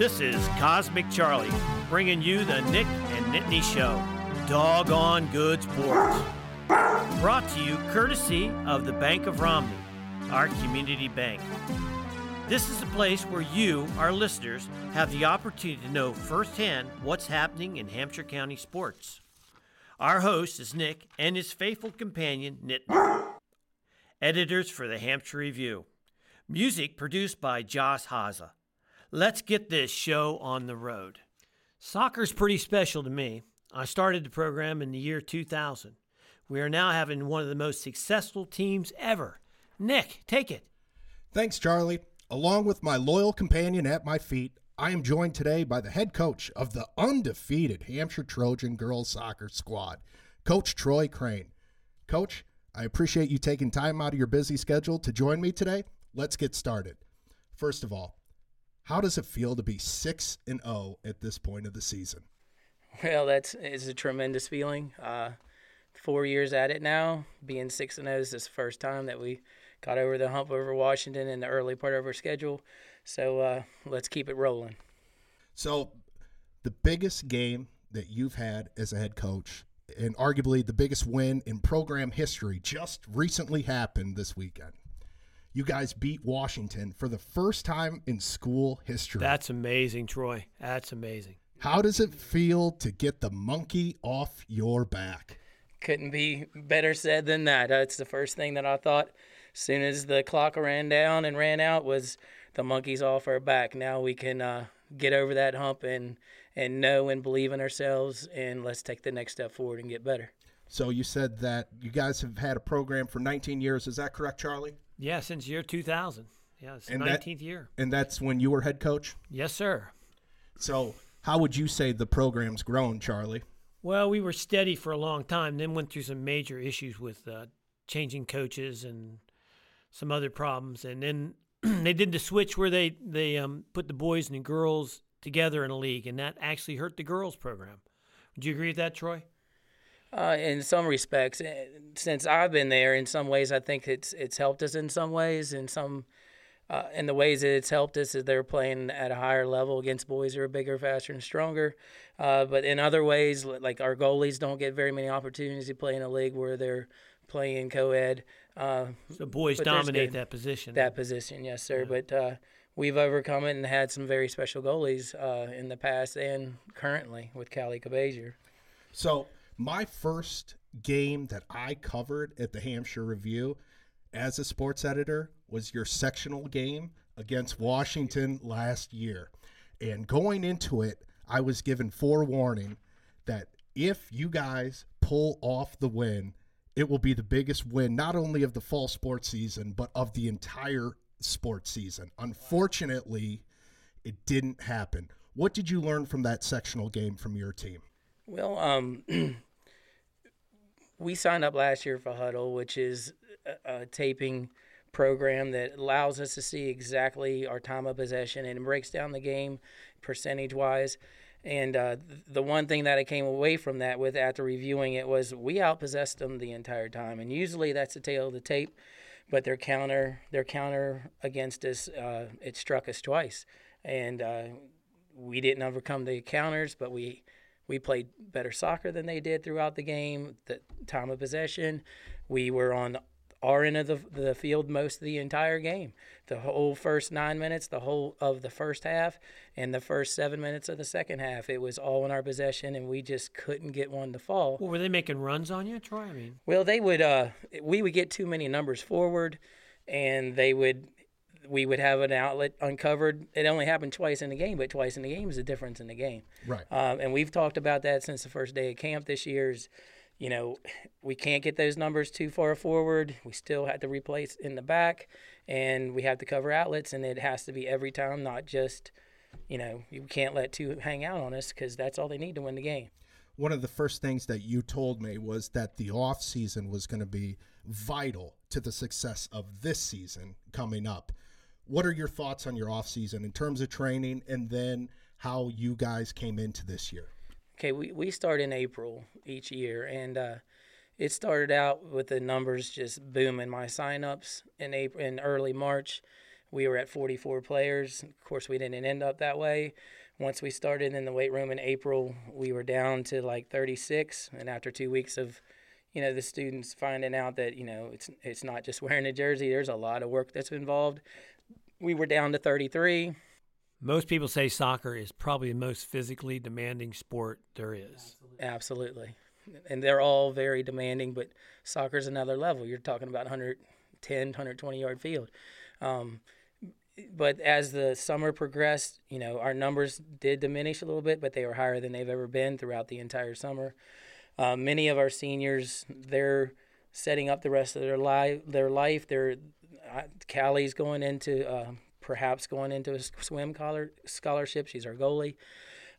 This is Cosmic Charlie, bringing you the Nick and Nittany Show. Doggone good sports. Brought to you courtesy of the Bank of Romney, our community bank. This is a place where you, our listeners, have the opportunity to know firsthand what's happening in Hampshire County sports. Our host is Nick and his faithful companion, Nittany. Editors for the Hampshire Review. Music produced by Josh Haza. Let's get this show on the road. Soccer's pretty special to me. I started the program in the year 2000. We are now having one of the most successful teams ever. Nick, take it. Thanks, Charlie. Along with my loyal companion at my feet, I am joined today by the head coach of the undefeated Hampshire Trojan girls soccer squad, Coach Troy Crane. Coach, I appreciate you taking time out of your busy schedule to join me today. Let's get started. First of all, how does it feel to be 6 and 0 at this point of the season? Well, that's it's a tremendous feeling. Uh, four years at it now, being 6 and 0 is the first time that we got over the hump over Washington in the early part of our schedule. So uh, let's keep it rolling. So, the biggest game that you've had as a head coach, and arguably the biggest win in program history, just recently happened this weekend. You guys beat Washington for the first time in school history. That's amazing, Troy. That's amazing. How does it feel to get the monkey off your back? Couldn't be better said than that. That's the first thing that I thought as soon as the clock ran down and ran out was the monkey's off our back. Now we can uh, get over that hump and and know and believe in ourselves and let's take the next step forward and get better. So you said that you guys have had a program for 19 years. Is that correct, Charlie? Yeah, since year 2000. Yeah, it's And 19th that- year. And that's when you were head coach. Yes, sir. So how would you say the program's grown, Charlie? Well, we were steady for a long time, then went through some major issues with uh, changing coaches and some other problems. And then they did the switch where they, they um, put the boys and the girls together in a league, and that actually hurt the girls program. Would you agree with that, Troy? Uh, in some respects, eh, since I've been there, in some ways, I think it's it's helped us. In some ways, in some, uh, in the ways that it's helped us is they're playing at a higher level against boys who are bigger, faster, and stronger. Uh, but in other ways, like our goalies don't get very many opportunities to play in a league where they're playing co-ed. Uh, So boys dominate good- that position. that position, yes, sir. But uh, we've overcome it and had some very special goalies uh, in the past and currently with Cali Cabazier. So my first game that I covered at the Hampshire Review as a sports editor was your sectional game against Washington last year. And going into it, I was given forewarning that if you guys pull off the win, it will be the biggest win not only of the fall sports season, but of the entire sports season. Unfortunately, it didn't happen. What did you learn from that sectional game from your team? Well, um, we signed up last year for Hudl, which is a, a taping program that allows us to see exactly our time of possession and it breaks down the game percentage wise. And uh, the one thing that I came away from that with after reviewing it was we outpossessed them the entire time. And usually that's the tale of the tape, but their counter, their counter against us, uh, it struck us twice. And uh, we didn't overcome the counters, but we we played better soccer than they did throughout the game. The time of possession, we were on our end of the, the field most of the entire game. The whole first nine minutes, the whole of the first half, and the first seven minutes of the second half, it was all in our possession, and we just couldn't get one to fall. well, were they making runs on you, Troy? I mean, Well, they would. Uh, we would get too many numbers forward, and they would. We would have an outlet uncovered. It only happened twice in the game, but twice in the game is the difference in the game. Right. Um, and we've talked about that since the first day of camp this year. Is, you know, we can't get those numbers too far forward. We still have to replace in the back, and we have to cover outlets, and it has to be every time, not just, you know, you can't let two hang out on us because that's all they need to win the game. one of the first things that you told me was that the off season was going to be vital to the success of this season coming up. What are your thoughts on your off season in terms of training and then how you guys came into this year? Okay, we, we start in April each year, and uh, it started out with the numbers just booming. My signups in April, in early March, we were at 44 players. Of course, we didn't end up that way. Once we started in the weight room in April, we were down to like 36. And after two weeks of, you know, the students finding out that you know it's it's not just wearing a jersey. There's a lot of work that's involved. We were down to 33. Most people say soccer is probably the most physically demanding sport there is. Absolutely. And they're all very demanding, but soccer's another level. You're talking about 110, 120 yard field. Um, but as the summer progressed, you know, our numbers did diminish a little bit, but they were higher than they've ever been throughout the entire summer. Uh, many of our seniors, they're setting up the rest of their life. Their life. They're Callie's going into uh, perhaps going into a swim scholarship. She's our goalie.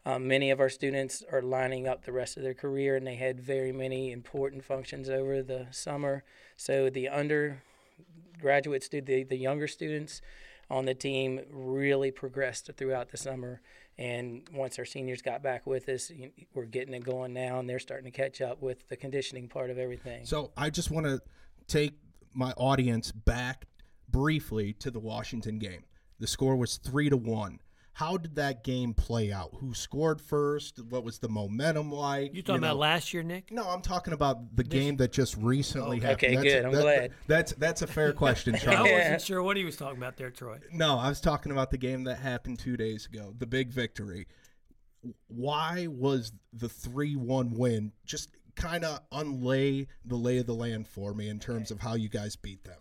Um, many of our students are lining up the rest of their career, and they had very many important functions over the summer. So the undergraduate student, the, the younger students on the team really progressed throughout the summer. And once our seniors got back with us, we're getting it going now, and they're starting to catch up with the conditioning part of everything. So I just want to take my audience back briefly to the Washington game. The score was three to one. How did that game play out? Who scored first? What was the momentum like? You talking you know? about last year, Nick? No, I'm talking about the this... game that just recently oh, happened. Okay, that's good. i am that, glad. That's that's a fair question, Charlie. I wasn't sure what he was talking about there, Troy. No, I was talking about the game that happened two days ago, the big victory. Why was the three-one win just kind of unlay the lay of the land for me in terms of how you guys beat them?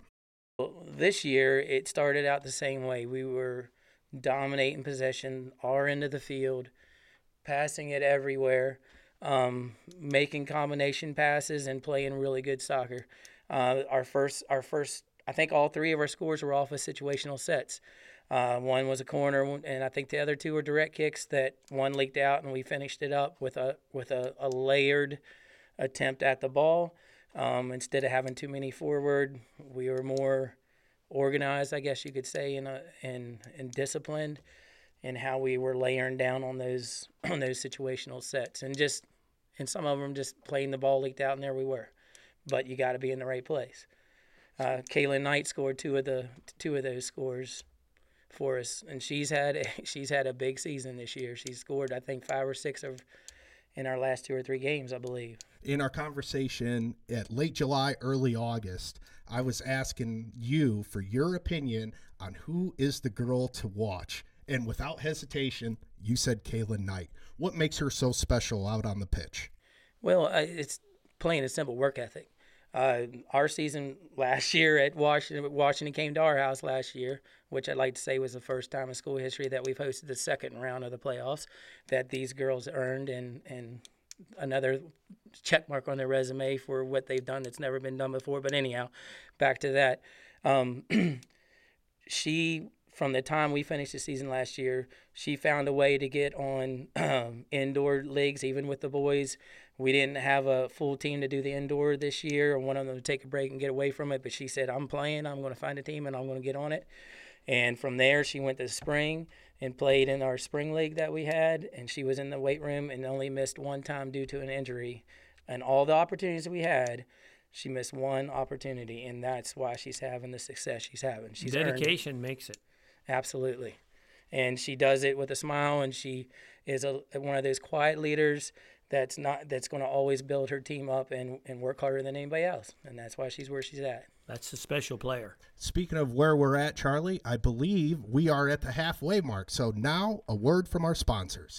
Well, this year it started out the same way. We were dominating possession, our end of the field, passing it everywhere, um, making combination passes, and playing really good soccer. Uh, our first, our first, I think all three of our scores were off of situational sets. Uh, one was a corner, and I think the other two were direct kicks that one leaked out, and we finished it up with a with a, a layered attempt at the ball. Um, instead of having too many forward, we were more organized, I guess you could say, and and and disciplined in how we were layering down on those on those situational sets, and just and some of them just playing the ball leaked out, and there we were. But you got to be in the right place. Uh, Kaylin Knight scored two of the two of those scores for us, and she's had a, she's had a big season this year. She's scored I think five or six of in our last two or three games, I believe in our conversation at late July, early August, I was asking you for your opinion on who is the girl to watch. And without hesitation, you said Kaylin Knight. What makes her so special out on the pitch? Well, it's plain and simple work ethic. Uh, our season last year at Washington, Washington came to our house last year, which I'd like to say was the first time in school history that we've hosted the second round of the playoffs that these girls earned and and another check mark on their resume for what they've done that's never been done before. But anyhow, back to that. Um, she, from the time we finished the season last year, she found a way to get on um, indoor leagues, even with the boys. We didn't have a full team to do the indoor this year, or one of them to take a break and get away from it. But she said, "I'm playing. I'm going to find a team, and I'm going to get on it." And from there, she went to spring and played in our spring league that we had. And she was in the weight room and only missed one time due to an injury. And all the opportunities we had, she missed one opportunity, and that's why she's having the success she's having. She's dedication it. makes it. Absolutely, and she does it with a smile, and she is a one of those quiet leaders that's not that's going to always build her team up and, and work harder than anybody else, and that's why she's where she's at. That's a special player. Speaking of where we're at, Charlie, I believe we are at the halfway mark. So now a word from our sponsors.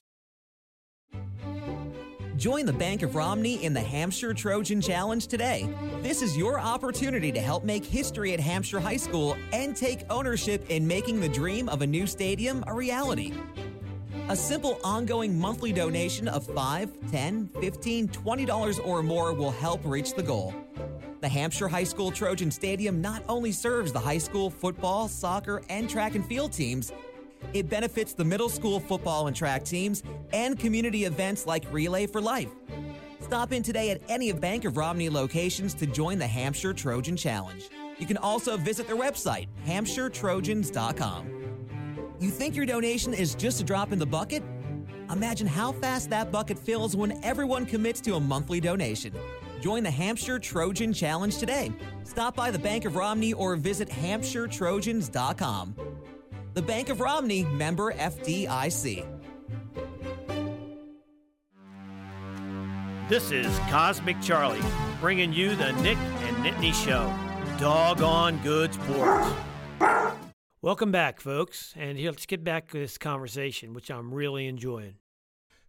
Join the Bank of Romney in the Hampshire Trojan Challenge today. This is your opportunity to help make history at Hampshire High School and take ownership in making the dream of a new stadium a reality. A simple ongoing monthly donation of $5, $10, $15, $20 or more will help reach the goal. The Hampshire High School Trojan Stadium not only serves the high school football, soccer, and track and field teams, it benefits the middle school football and track teams and community events like Relay for Life. Stop in today at any of Bank of Romney locations to join the Hampshire Trojan Challenge. You can also visit their website, hampshiretrojans.com. You think your donation is just a drop in the bucket? Imagine how fast that bucket fills when everyone commits to a monthly donation. Join the Hampshire Trojan Challenge today. Stop by the Bank of Romney or visit hampshiretrojans.com. The Bank of Romney, member FDIC. This is Cosmic Charlie, bringing you the Nick and Nittany Show. Doggone good sports. Welcome back, folks. And here, let's get back to this conversation, which I'm really enjoying.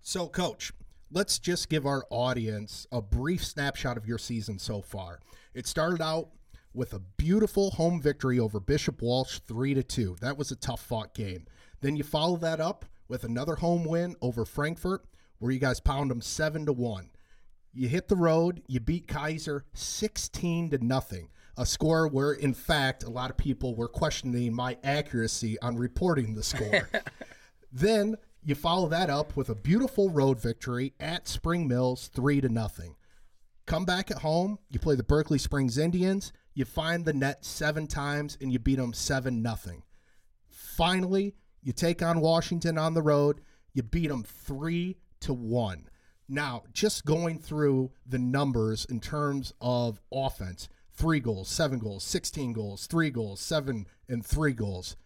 So, Coach, let's just give our audience a brief snapshot of your season so far. It started out with a beautiful home victory over Bishop Walsh 3 to 2. That was a tough fought game. Then you follow that up with another home win over Frankfort where you guys pound them 7 to 1. You hit the road, you beat Keyser 16 to nothing. A score where in fact a lot of people were questioning my accuracy on reporting the score. then you follow that up with a beautiful road victory at Spring Mills 3 to nothing. Come back at home, you play the Berkeley Springs Indians, you find the net 7 times and you beat them 7 nothing. Finally, you take on Washington on the road, you beat them 3 to 1. Now, just going through the numbers in terms of offense, 3 goals, 7 goals, 16 goals, 3 goals, 7 and 3 goals.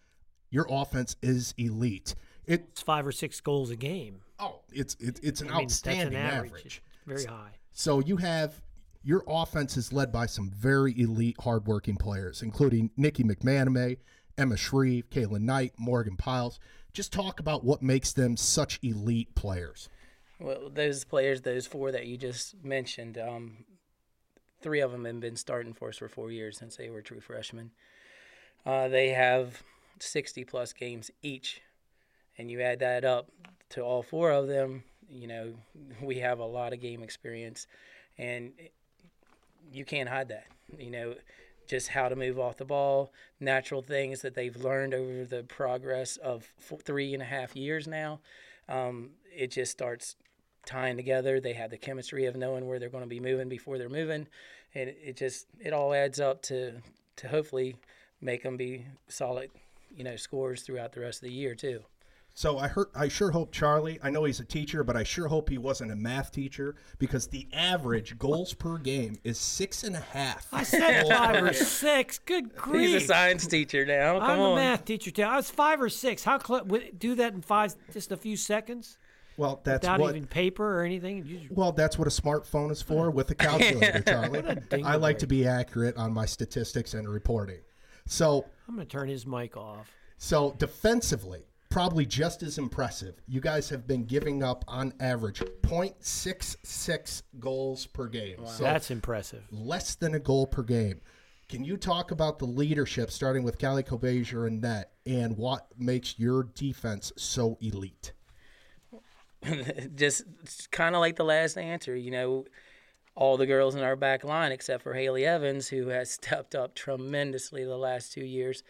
Your offense is elite. It, It's five or six goals a game. oh, it's it, it's an I mean, that's an outstanding average. average. It's very high. So you have your offense is led by some very elite, hardworking players, including Nikki McManamy, Emma Shreve, Kaylin Knight, Morgan Piles. Just talk about what makes them such elite players. Well, those players, those four that you just mentioned, um, three of them have been starting for us for four years since they were true freshmen. Uh, they have 60 plus games each, and you add that up to all four of them, you know, we have a lot of game experience, and you can't hide that. You know, just how to move off the ball, natural things that they've learned over the progress of four, three and a half years now. Um, it just starts tying together. They have the chemistry of knowing where they're going to be moving before they're moving, and it just it all adds up to to hopefully make them be solid, you know, scores throughout the rest of the year too. So I heard, I sure hope Charlie. I know he's a teacher, but I sure hope he wasn't a math teacher because the average goals per game is six and a half. I said five or six. Good grief. He's a science teacher now. Come I'm on. a math teacher too. I was five or six. How cl- would do that in five, just a few seconds, Well, that's without what. even paper or anything? Just- Well, that's what a smartphone is for with a calculator, Charlie. dingleberry. I like to be accurate on my statistics and reporting. So, I'm gonna turn his mic off. so defensively, probably just as impressive. You guys have been giving up on average 0.66 goals per game. So That's impressive. less than a goal per game. Can you talk about the leadership, starting with Callie Kobazier and net, and what makes your defense so elite? just kind of like the last answer, you know, all the girls in our back line except for Haley Evans, who has stepped up tremendously the last two years.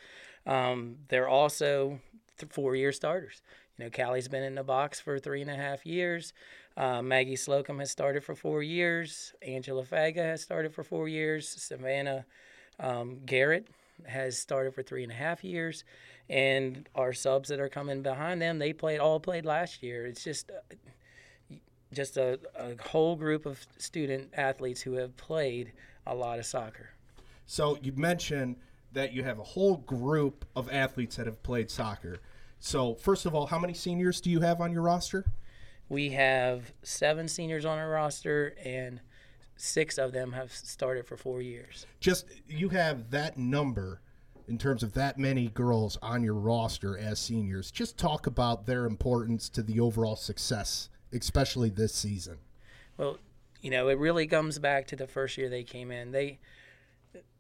Um, they're also th- four-year starters. You know, Callie's been in the box for three and a half years. Uh, Maggie Slocum has started for four years. Angela Faga has started for four years. Savannah um, Garrett has started for three and a half years, and our subs that are coming behind them, they played all played last year. It's just uh, just a, a whole group of student athletes who have played a lot of soccer. So you mentioned that you have a whole group of athletes that have played soccer. So first of all, how many seniors do you have on your roster? We have seven seniors on our roster, and six of them have started for four years. Just you have that number in terms of that many girls on your roster as seniors. Just talk about their importance to the overall success, especially this season. Well, you know, it really comes back to the first year they came in. They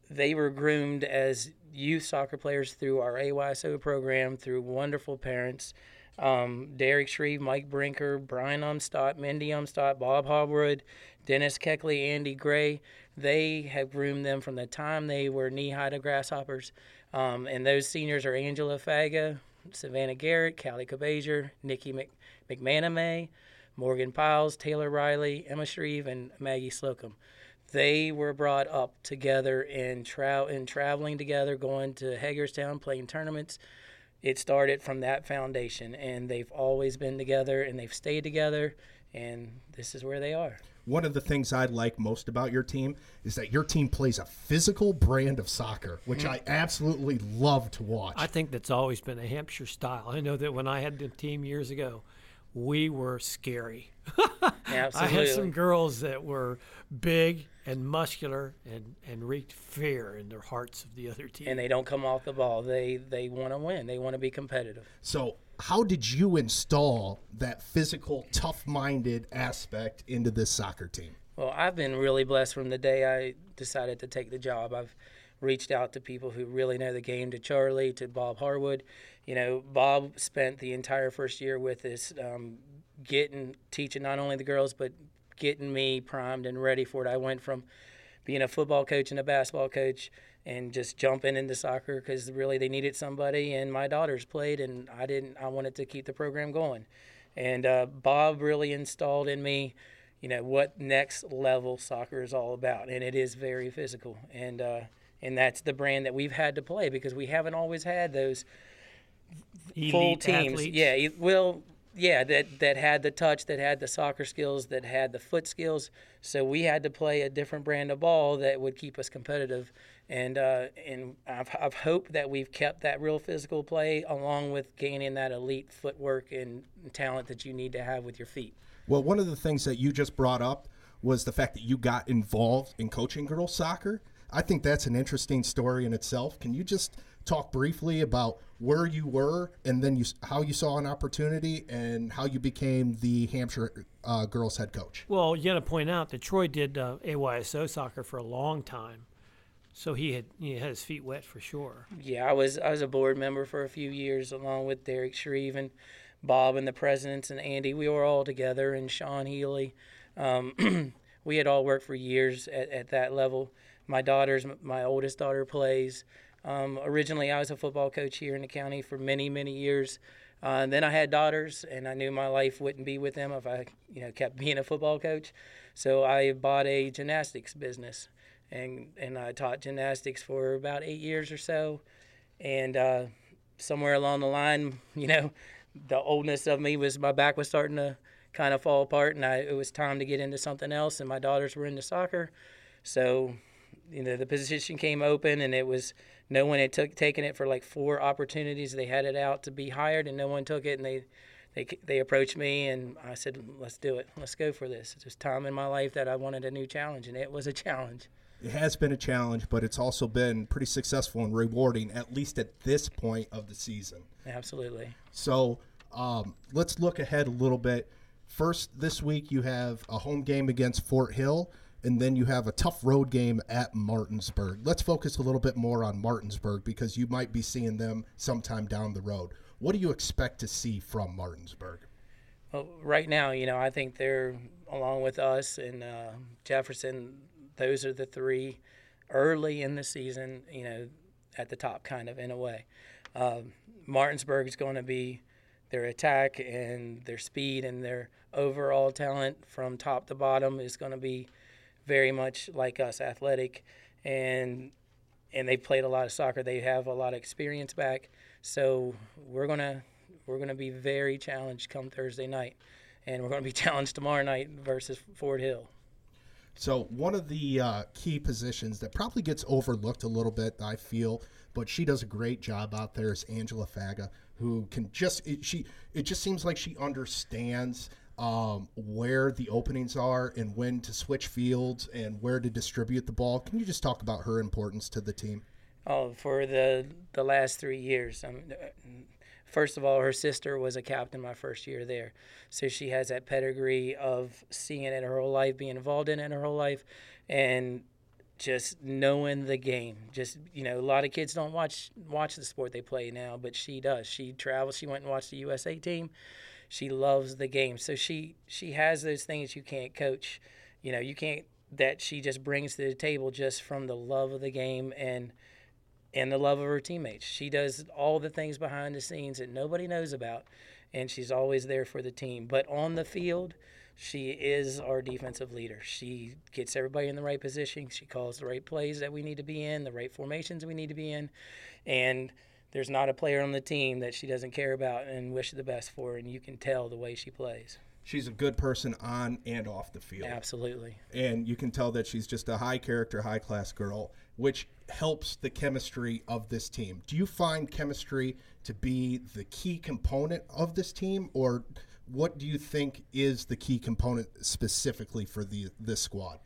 they were groomed as youth soccer players through our AYSO program, through wonderful parents. Um, Derek Shreve, Mike Brinker, Brian Umstott, Mindy Umstott, Bob Harwood, Dennis Keckley, Andy Gray. They have groomed them from the time they were knee high to grasshoppers. Um, and those seniors are Angela Faga, Savannah Garrett, Callie Cabazier, Nikki Mc, McManamy, Morgan Piles, Taylor Riley, Emma Shreve, and Maggie Slocum. They were brought up together and, tra- and traveling together, going to Hagerstown, playing tournaments, it started from that foundation, and they've always been together, and they've stayed together, and this is where they are. One of the things I like most about your team is that your team plays a physical brand of soccer, which mm. I absolutely love to watch. I think that's always been a Hampshire style. I know that when I had the team years ago, we were scary. I had some girls that were big and muscular and, and wreaked fear in their hearts of the other team. and they don't come off the ball. They they want to win. They want to be competitive. So, how did you install that physical, tough minded aspect into this soccer team? Well, I've been really blessed from the day I decided to take the job. I've reached out to people who really know the game, to Charlie, to Bob Harwood. You know, Bob spent the entire first year with us, um, getting teaching not only the girls but getting me primed and ready for it. I went from being a football coach and a basketball coach and just jumping into soccer because really they needed somebody and my daughters played and I didn't I wanted to keep the program going and uh, Bob really installed in me you know what next level soccer is all about and it is very physical and uh, and that's the brand that we've had to play because we haven't always had those Elite full teams. athletes. Yeah, well, yeah, that that had the touch, that had the soccer skills, that had the foot skills. So we had to play a different brand of ball that would keep us competitive. And uh, and I've, I've hoped that we've kept that real physical play along with gaining that elite footwork and talent that you need to have with your feet. Well, one of the things that you just brought up was the fact that you got involved in coaching girls soccer. I think that's an interesting story in itself. Can you just talk briefly about where you were and then you, how you saw an opportunity and how you became the Hampshire uh, girls head coach? Well, you got to point out that Troy did uh, AYSO soccer for a long time, so he had he had his feet wet for sure. Yeah, I was I was a board member for a few years along with Derek Shreve and Bob and the presidents and Andy. We were all together and Sean Healy. Um, we had all worked for years at, at that level. My daughter's my oldest daughter plays. Um, originally, I was a football coach here in the county for many many years. Uh, and then I had daughters, and I knew my life wouldn't be with them if I, you know, kept being a football coach. So I bought a gymnastics business, and and I taught gymnastics for about eight years or so and uh, somewhere along the line, you know, the oldness of me was my back was starting to kind of fall apart, and I, it was time to get into something else. And my daughters were into soccer, so you know the position came open, and it was no one had took taken it for like four opportunities. They had it out to be hired, and no one took it, and they. They, they approached me and I said, "Let's do it. Let's go for this." It was time in my life that I wanted a new challenge, and it was a challenge. It has been a challenge, but it's also been pretty successful and rewarding, at least at this point of the season. Absolutely. So um, let's look ahead a little bit. First, this week you have a home game against Fort Hill, and then you have a tough road game at Martinsburg. Let's focus a little bit more on Martinsburg because you might be seeing them sometime down the road. What do you expect to see from Martinsburg? Well, right now, you know, I think they're along with us and uh, Jefferson. Those are the three early in the season, you know, at the top, kind of in a way. Um, Martinsburg is going to be their attack and their speed and their overall talent from top to bottom is going to be very much like us, athletic, and and they played a lot of soccer. They have a lot of experience back, so we're gonna we're gonna be very challenged come Thursday night, and we're gonna be challenged tomorrow night versus Fort Hill. So one of the uh, key positions that probably gets overlooked a little bit, I feel, but she does a great job out there is Angela Faga, who can just it, she. It just seems like she understands um, where the openings are and when to switch fields and where to distribute the ball. Can you just talk about her importance to the team? Oh, for the the last three years. Um, first of all, her sister was a captain my first year there, so she has that pedigree of seeing it her whole life, being involved in it her whole life, and just knowing the game. Just you know, a lot of kids don't watch watch the sport they play now, but she does. She travels. She went and watched the USA team. She loves the game, so she she has those things you can't coach. You know, you can't that she just brings to the table just from the love of the game and and the love of her teammates. She does all the things behind the scenes that nobody knows about, and she's always there for the team. But on the field, she is our defensive leader. She gets everybody in the right position. She calls the right plays that we need to be in, the right formations we need to be in, and there's not a player on the team that she doesn't care about and wish the best for, and you can tell the way she plays. She's a good person on and off the field. Absolutely. And you can tell that she's just a high character, high class girl, which helps the chemistry of this team. Do you find chemistry to be the key component of this team, or what do you think is the key component specifically for the this squad?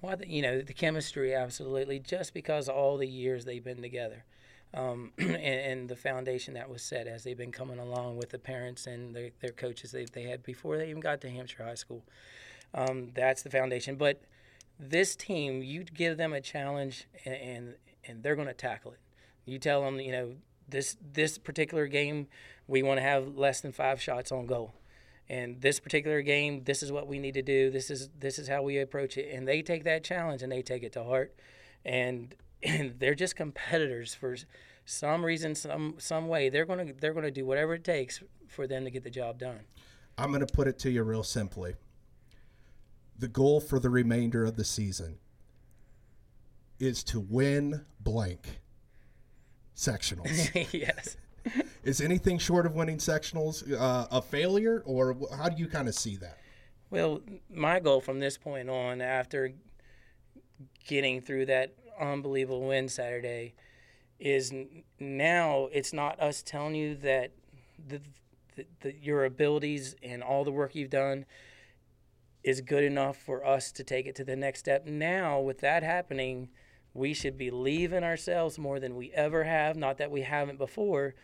Well, you know, the chemistry, absolutely, just because all the years they've been together. Um, and, and, the foundation that was set as they've been coming along with the parents and their, their coaches they, they had before they even got to Hampshire High School. Um, that's the foundation. But this team, you give them a challenge and, and, and they're going to tackle it. You tell them, you know, this this particular game, we want to have less than five shots on goal and this particular game this is what we need to do this is this is how we approach it and they take that challenge and they take it to heart and and they're just competitors for some reason some some way. They're going to they're going to do whatever it takes for them to get the job done. I'm going to put it to you real simply. The goal for the remainder of the season is to win blank sectionals. Yes. Is anything short of winning sectionals uh, a failure, or how do you kind of see that? Well, my goal from this point on, after getting through that unbelievable win Saturday, is now it's not us telling you that the, the, the, your abilities and all the work you've done is good enough for us to take it to the next step. Now, with that happening, we should believe in ourselves more than we ever have. Not that we haven't before,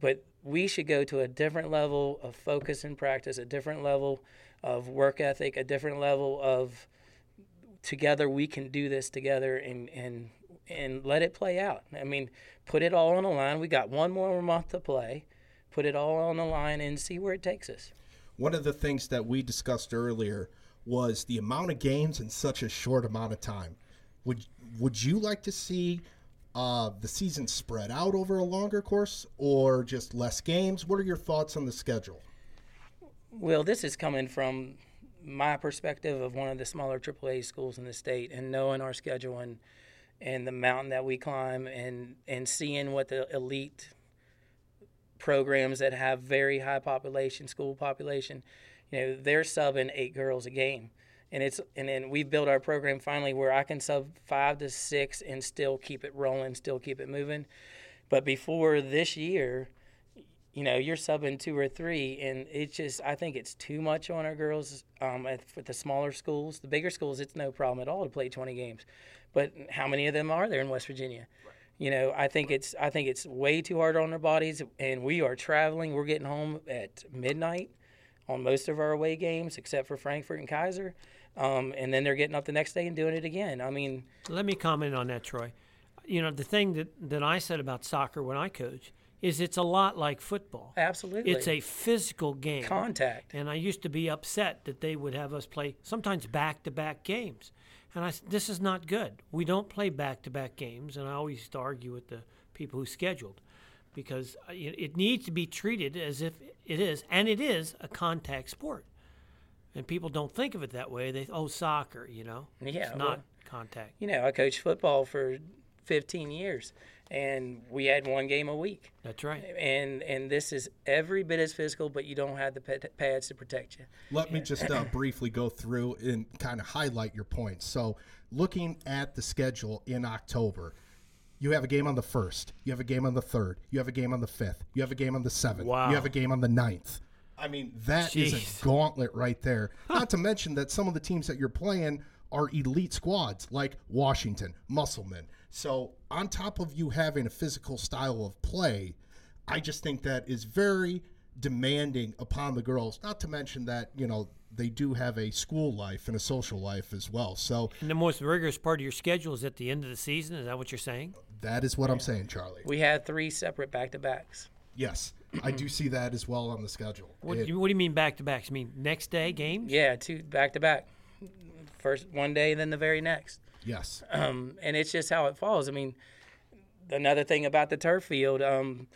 but we should go to a different level of focus and practice, a different level of work ethic, a different level of together we can do this together and and and let it play out. I mean, put it all on the line. We got one more month to play. Put it all on the line and see where it takes us. One of the things that we discussed earlier was the amount of games in such a short amount of time. Would would you like to see uh, the season spread out over a longer course or just less games? What are your thoughts on the schedule? Well, this is coming from my perspective of one of the smaller AAA schools in the state and knowing our schedule and and the mountain that we climb and and seeing what the elite programs that have very high population school population you know they're subbing eight girls a game and it's and then we've built our program finally where I can sub five to six and still keep it rolling, still keep it moving. But before this year, you know, you're subbing two or three, and it's just I think it's too much on our girls. Um, at, the smaller schools, the bigger schools, it's no problem at all to play 20 games. But how many of them are there in West Virginia? You know, I think it's I think it's way too hard on their bodies, and we are traveling. We're getting home at midnight on most of our away games, except for Frankfort and Keyser, Um, and then they're getting up the next day and doing it again. I mean, let me comment on that, Troy. You know, the thing that, that I said about soccer when I coach is it's a lot like football. Absolutely. It's a physical game. Contact. And I used to be upset that they would have us play sometimes back to back games. And I said, this is not good. We don't play back to back games. And I always used to argue with the people who scheduled because uh, it needs to be treated as if it is, and it is a contact sport and people don't think of it that way. They oh soccer, you know, yeah, it's not well, contact. You know, I coached football for 15 years, and we had one game a week. That's right. And and this is every bit as physical, but you don't have the pads to protect you. Let me just uh, briefly go through and kind of highlight your points. So, looking at the schedule in October. You have a game on the first. You have a game on the third. You have a game on the fifth. You have a game on the seventh. Wow. You have a game on the ninth. I mean, that Jeez. is a gauntlet right there. Not to mention that some of the teams that you're playing are elite squads like Washington, Musselman. So, on top of you having a physical style of play, I just think that is very demanding upon the girls. Not to mention that, you know, they do have a school life and a social life as well. So, and the most rigorous part of your schedule is at the end of the season. Is that what you're saying? That is what I'm saying, Charlie. We had three separate back to backs. Yes. I do see that as well on the schedule. What, it, what do you mean back to backs? You mean next day games? Yeah, two back to back. First one day, then the very next. Yes. Um, and it's just how it falls. I mean, another thing about the turf field, um,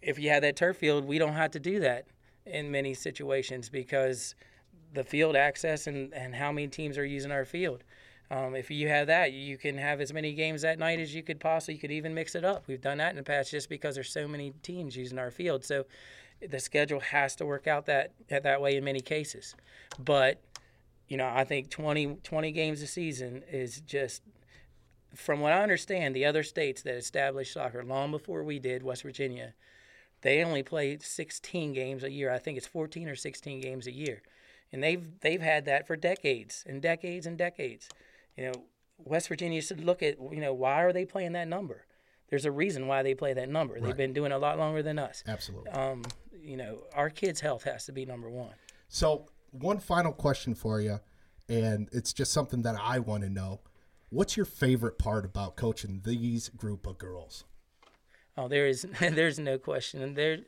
if you have that turf field, we don't have to do that in many situations because the field access and, and how many teams are using our field. Um, if you have that, you can have as many games that night as you could possibly. You could even mix it up. We've done that in the past just because there's so many teams using our field. So the schedule has to work out that that way in many cases. But you know, I think 20, 20 games a season is just from what I understand, the other states that established soccer long before we did, West Virginia, they only play 16 games a year. I think it's 14 or 16 games a year, and they've they've had that for decades and decades and decades. You know, West Virginia should look at you know why are they playing that number? There's a reason why they play that number. Right. They've been doing a lot longer than us. Absolutely. Um, you know, our kids' health has to be number one. So, one final question for you, and it's just something that I want to know What's your favorite part about coaching these group of girls? Oh, there is there's no question. and There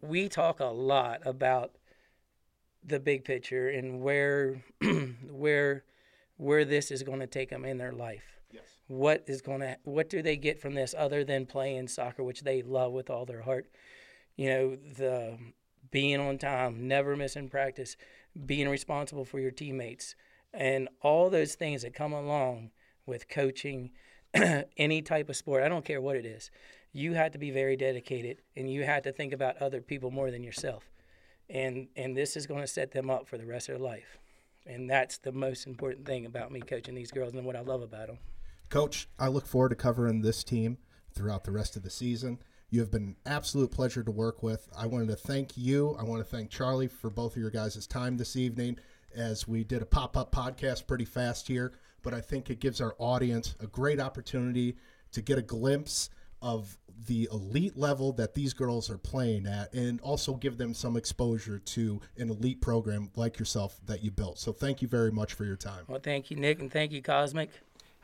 we talk a lot about the big picture and where where where this is going to take them in their life. Yes. What is going to what do they get from this other than playing soccer which they love with all their heart? You know, the being on time, never missing practice, being responsible for your teammates, and all those things that come along with coaching any type of sport. I don't care what it is. You have to be very dedicated, and you have to think about other people more than yourself. And and this is going to set them up for the rest of their life. And that's the most important thing about me coaching these girls and what I love about them. Coach, I look forward to covering this team throughout the rest of the season. You have been an absolute pleasure to work with. I wanted to thank you. I want to thank Charlie for both of your guys' time this evening as we did a pop up podcast pretty fast here, but I think it gives our audience a great opportunity to get a glimpse of the elite level that these girls are playing at and also give them some exposure to an elite program like yourself that you built. So thank you very much for your time. Well, thank you, Nick, and thank you, Cosmic.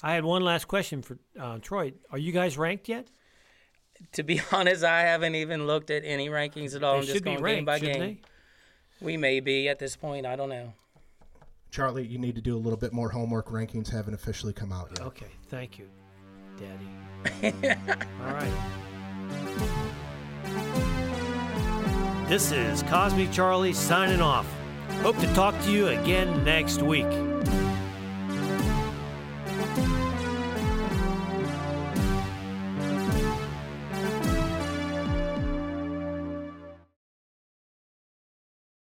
I had one last question for uh, Troy. Are you guys ranked yet? To be honest, I haven't even looked at any rankings at all. They I'm should just be going ranked, game by shouldn't game. We may be at this point. I don't know. Charlie, you need to do a little bit more homework. Rankings haven't officially come out yet. Okay, thank you, Daddy. All right. This is Cosmic Charlie signing off. Hope to talk to you again next week.